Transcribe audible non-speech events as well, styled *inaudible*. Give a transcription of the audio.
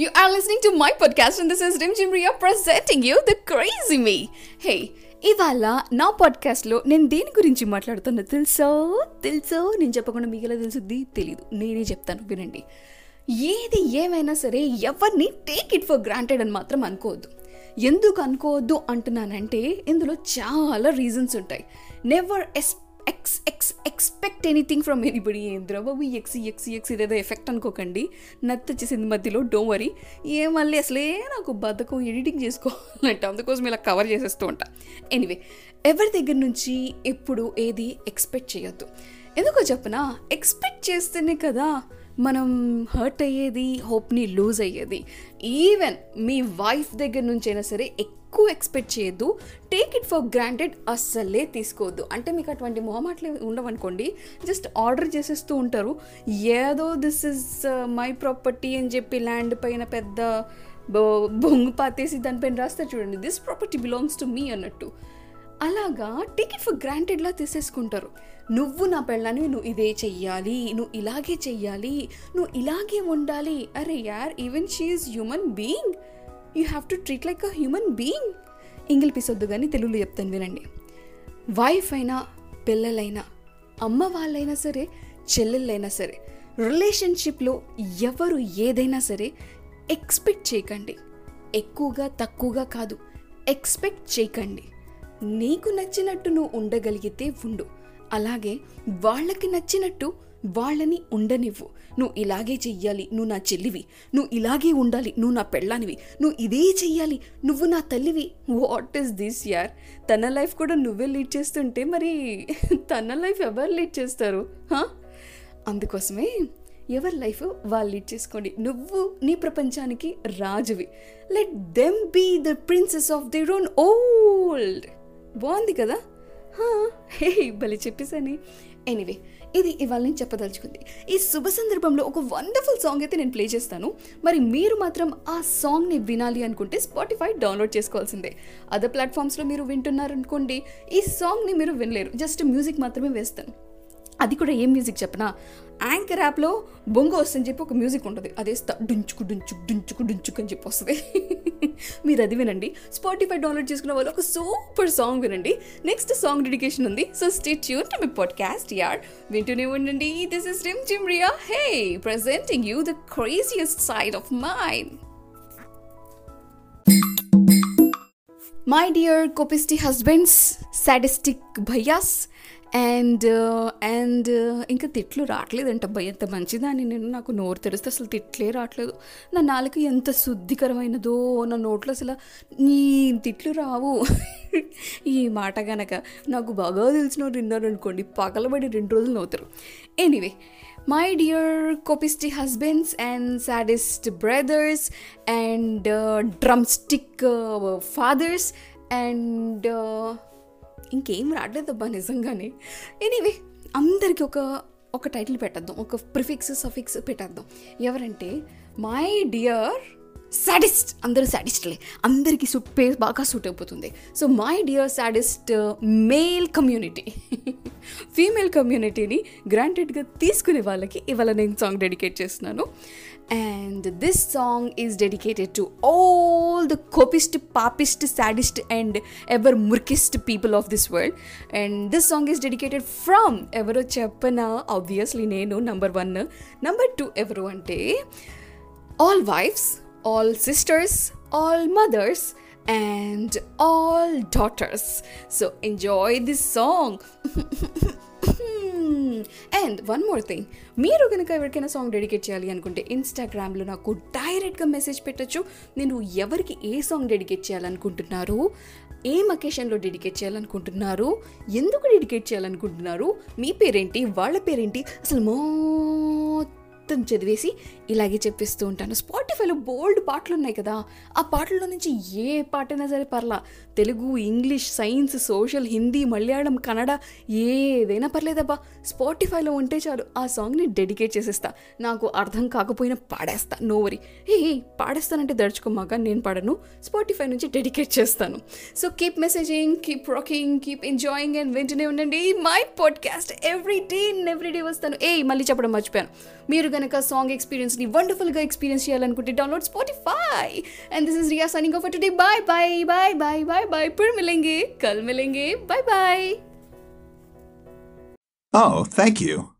You are listening to my podcast, and this is Rim Jimria presenting you the crazy me. Hey, ఇవాళ నా పాడ్కాస్ట్లో నేను దేని గురించి మాట్లాడుతున్నా తెలుసో? తెలుసో? నేను చెప్పకుండా మీకు ఎలా తెలుసుద్ది? తెలీదు. నేనే చెప్తాను వినండి. ఏది ఏమైనా సరే ఎవరిని టేక్ ఇట్ ఫర్ గ్రాంటెడ్ అని మాత్రం అనుకోవద్దు. ఎందుకు అనుకోవద్దు అంటున్నానంటే ఇందులో చాలా రీజన్స్ ఉంటాయి. Never yes ex ex expect anything from anybody ఏంద్రా బాబు? ఎక్స్ ఎక్స్ ఎక్స్ ఇదేదో ఎఫెక్ట్ అనుకోకండి. నత్త వచ్చేసింది మధ్యలో డో వరీ ఏ మళ్ళీ అసలే నాకు బద్ధకం ఎడిటింగ్ చేసుకోవాలంట. అందుకోసం ఇలా కవర్ చేసేస్తూ ఉంటా. ఎనీవే ఎవరి దగ్గర నుంచి ఎప్పుడు ఏది ఎక్స్పెక్ట్ చేయొద్దు? ఎందుకో చెప్పనా? ఎక్స్పెక్ట్ చేస్తేనే కదా మనం హర్ట్ అయ్యేది హోప్ని లూజ్ అయ్యేది. ఈవెన్ మీ వైఫ్ దగ్గర నుంచైనా సరే ఎక్కువ ఎక్స్పెక్ట్ చేయొద్దు. టేక్ ఇట్ ఫర్ గ్రాంటెడ్ అస్సలే తీసుకోవద్దు. అంటే మీకు అటువంటి మొహమాటలు ఉండవనుకోండి. జస్ట్ ఆర్డర్ చేసేస్తూ ఉంటారు. ఏదో దిస్ ఇస్ మై ప్రాపర్టీ అని చెప్పి ల్యాండ్ పైన పెద్ద బొంగు పాతేసి దానిపైన రాస్తారు చూడండి. This property belongs to me అన్నట్టు. అలాగా టికెట్ ఫర్ గ్రాంటెడ్లా తీసేసుకుంటారు. నువ్వు నా పెళ్ళని నువ్వు ఇదే చెయ్యాలి నువ్వు ఇలాగే చెయ్యాలి నువ్వు ఇలాగే ఉండాలి. అరే యార్ even she is human being you have to treat like a human being ఇంగిల్ పిసొద్దు కానీ తెలుగులో చెప్తాను వినండి. వైఫ్ అయినా పిల్లలైనా అమ్మ వాళ్ళైనా సరే చెల్లెళ్ళైనా సరే రిలేషన్షిప్లో ఎవరు ఏదైనా సరే ఎక్స్పెక్ట్ చేయకండి. ఎక్కువగా తక్కువగా కాదు ఎక్స్పెక్ట్ చేయకండి. నీకు నచ్చినట్టు నువ్వు ఉండగలిగితే ఉండు. అలాగే వాళ్ళకి నచ్చినట్టు వాళ్ళని ఉండనివ్వు. నువ్వు ఇలాగే చెయ్యాలి నువ్వు నా చెల్లివి. నువ్వు ఇలాగే ఉండాలి నువ్వు నా పెళ్ళానివి. నువ్వు ఇదే చెయ్యాలి నువ్వు నా తల్లివి. వాట్ ఈస్ దిస్ యార్ తన లైఫ్ కూడా నువ్వే లీడ్ చేస్తుంటే మరి తన లైఫ్ ఎవరు లీడ్ చేస్తారు? అందుకోసమే ఎవరి లైఫ్ వాళ్ళు లీడ్ చేసుకోండి. నువ్వు నీ ప్రపంచానికి రాజువి. Let them be the princess of their own world బాగుంది కదా? హా, హే భలే చెప్పేసాని ఎనీవే ఇది ఇవాళ నేను చెప్పదలుచుకుంది. ఈ శుభ సందర్భంలో ఒక వండర్ఫుల్ సాంగ్ అయితే నేను ప్లే చేస్తాను. మరి మీరు మాత్రం ఆ సాంగ్ని వినాలి అనుకుంటే స్పాటిఫై డౌన్లోడ్ చేసుకోవాల్సిందే. అదర్ ప్లాట్ఫామ్స్లో మీరు వింటున్నారనుకోండి ఈ సాంగ్ని మీరు వినలేరు. జస్ట్ మ్యూజిక్ మాత్రమే వేస్తాను. అది కూడా ఏం మ్యూజిక్ చెప్పనా? యాంకర్ యాప్లో బొంగ వస్తుందని చెప్పి ఒక మ్యూజిక్ ఉంటుంది. అదే డుంచుకు డుంచుకు డుంచుకు డుంచుకు అని చెప్పి వస్తుంది. *laughs* మీరు అది వినండి. స్పాటిఫై డౌన్లోడ్ చేసుకున్న వాళ్ళు ఒక సూపర్ సాంగ్ వినండి. నెక్స్ట్ సాంగ్ డెడికేషన్ ఉంది. So stay tune to my podcast యార్ వింటూనే ఉండండి. This is Rim Jhimriya hey presenting you the craziest side of mind my dear కోపిస్టి husbands sadistic భయ్యాస్ అండ్ అండ్ ఇంకా తిట్లు రావట్లేదంట భయ ఎంత మంచిదాన్ని నేను నాకు నోరు తెరిస్తే అసలు తిట్లే రావట్లేదు నా నాలుక ఎంత శుద్ధికరమైనదో నా నోట్లో అసలు నీ తిట్లు రావు. ఈ మాట గనక నాకు బాగా తెలిసిన వాళ్ళు విన్నారనుకోండి పగలబడి రెండు రోజులు నవ్వుతారు. Anyway my dear కోపిస్టి husbands and saddest brothers and drum stick fathers and ఇంకేం రావట్లేదబ్బా నిజంగానే. ఎనీవే అందరికీ ఒక ఒక టైటిల్ పెట్టేద్దాం. ఒక ప్రిఫిక్స్ సఫిక్స్ పెట్టేద్దాం. ఎవరంటే మై డియర్ సాడిస్ట్ అందరూ సాడిస్ట్లే అందరికీ సూట్ పేస్ బాగా సూట్ అయిపోతుంది. So my dear sadist male community female కమ్యూనిటీని గ్రాంటెడ్గా తీసుకునే వాళ్ళకి ఇవాళ నేను సాంగ్ డెడికేట్ చేస్తున్నాను. And this song is dedicated to all the కోపిస్ట్ పాపిస్ట్ sadist and ever ముర్కిస్ట్ people of this world and this song is dedicated from ఎవరో చెప్పనా ఆబ్వియస్లీ నేను నంబర్ వన్ నంబర్ టూ ఎవరు అంటే all wives all sisters, all mothers, and all daughters. So enjoy this song. And one more thing మీరు కనుక ఎవరికైనా song dedicate చేయాలి అనుకుంటే ఇన్స్టాగ్రామ్లో నాకు డైరెక్ట్గా మెసేజ్ పెట్టచ్చు. నేను ఎవరికి ఏ సాంగ్ డెడికేట్ చేయాలనుకుంటున్నారు ఏం అకేషన్లో డెడికేట్ చేయాలనుకుంటున్నారు ఎందుకు డెడికేట్ చేయాలనుకుంటున్నారు మీ పేరేంటి? వాళ్ళ పేరేంటి? అసలు మొత్తం చదివేసి ఇలాగే చెప్పిస్తూ ఉంటాను. స్పాటిఫైలో బోల్డ్ పాటలు ఉన్నాయి కదా ఆ పాటల్లో నుంచి ఏ పాటైనా సరే పర్లా. Telugu English science social Hindi Malayalam Kannada ఏదైనా పర్లేదబ్బా. స్పాటిఫైలో ఉంటే చాలు ఆ సాంగ్ని డెడికేట్ చేసేస్తా. నాకు అర్థం కాకపోయినా పాడేస్తా. No worry. ఏ పాడేస్తానంటే దడుచుకోమాక నేను పాడను. స్పాటిఫై నుంచి డెడికేట్ చేస్తాను. So keep messaging keep rocking keep enjoying and వింటూనే ఉండండి. My podcast every day every day వస్తాను. ఏ మళ్ళీ చెప్పడం మర్చిపోయాను. మీరు మనకు సాంగ్ ఎక్స్పీరియన్స్ని వండర్ఫుల్గా ఎక్స్పీరియన్స్ చేయాలనుకుంటే download Spotify and this is Riya signing for today bye bye bye bye bye bye ఇప్పుడు మిలేంగే కల్ మిలేంగే bye bye Oh, thank you.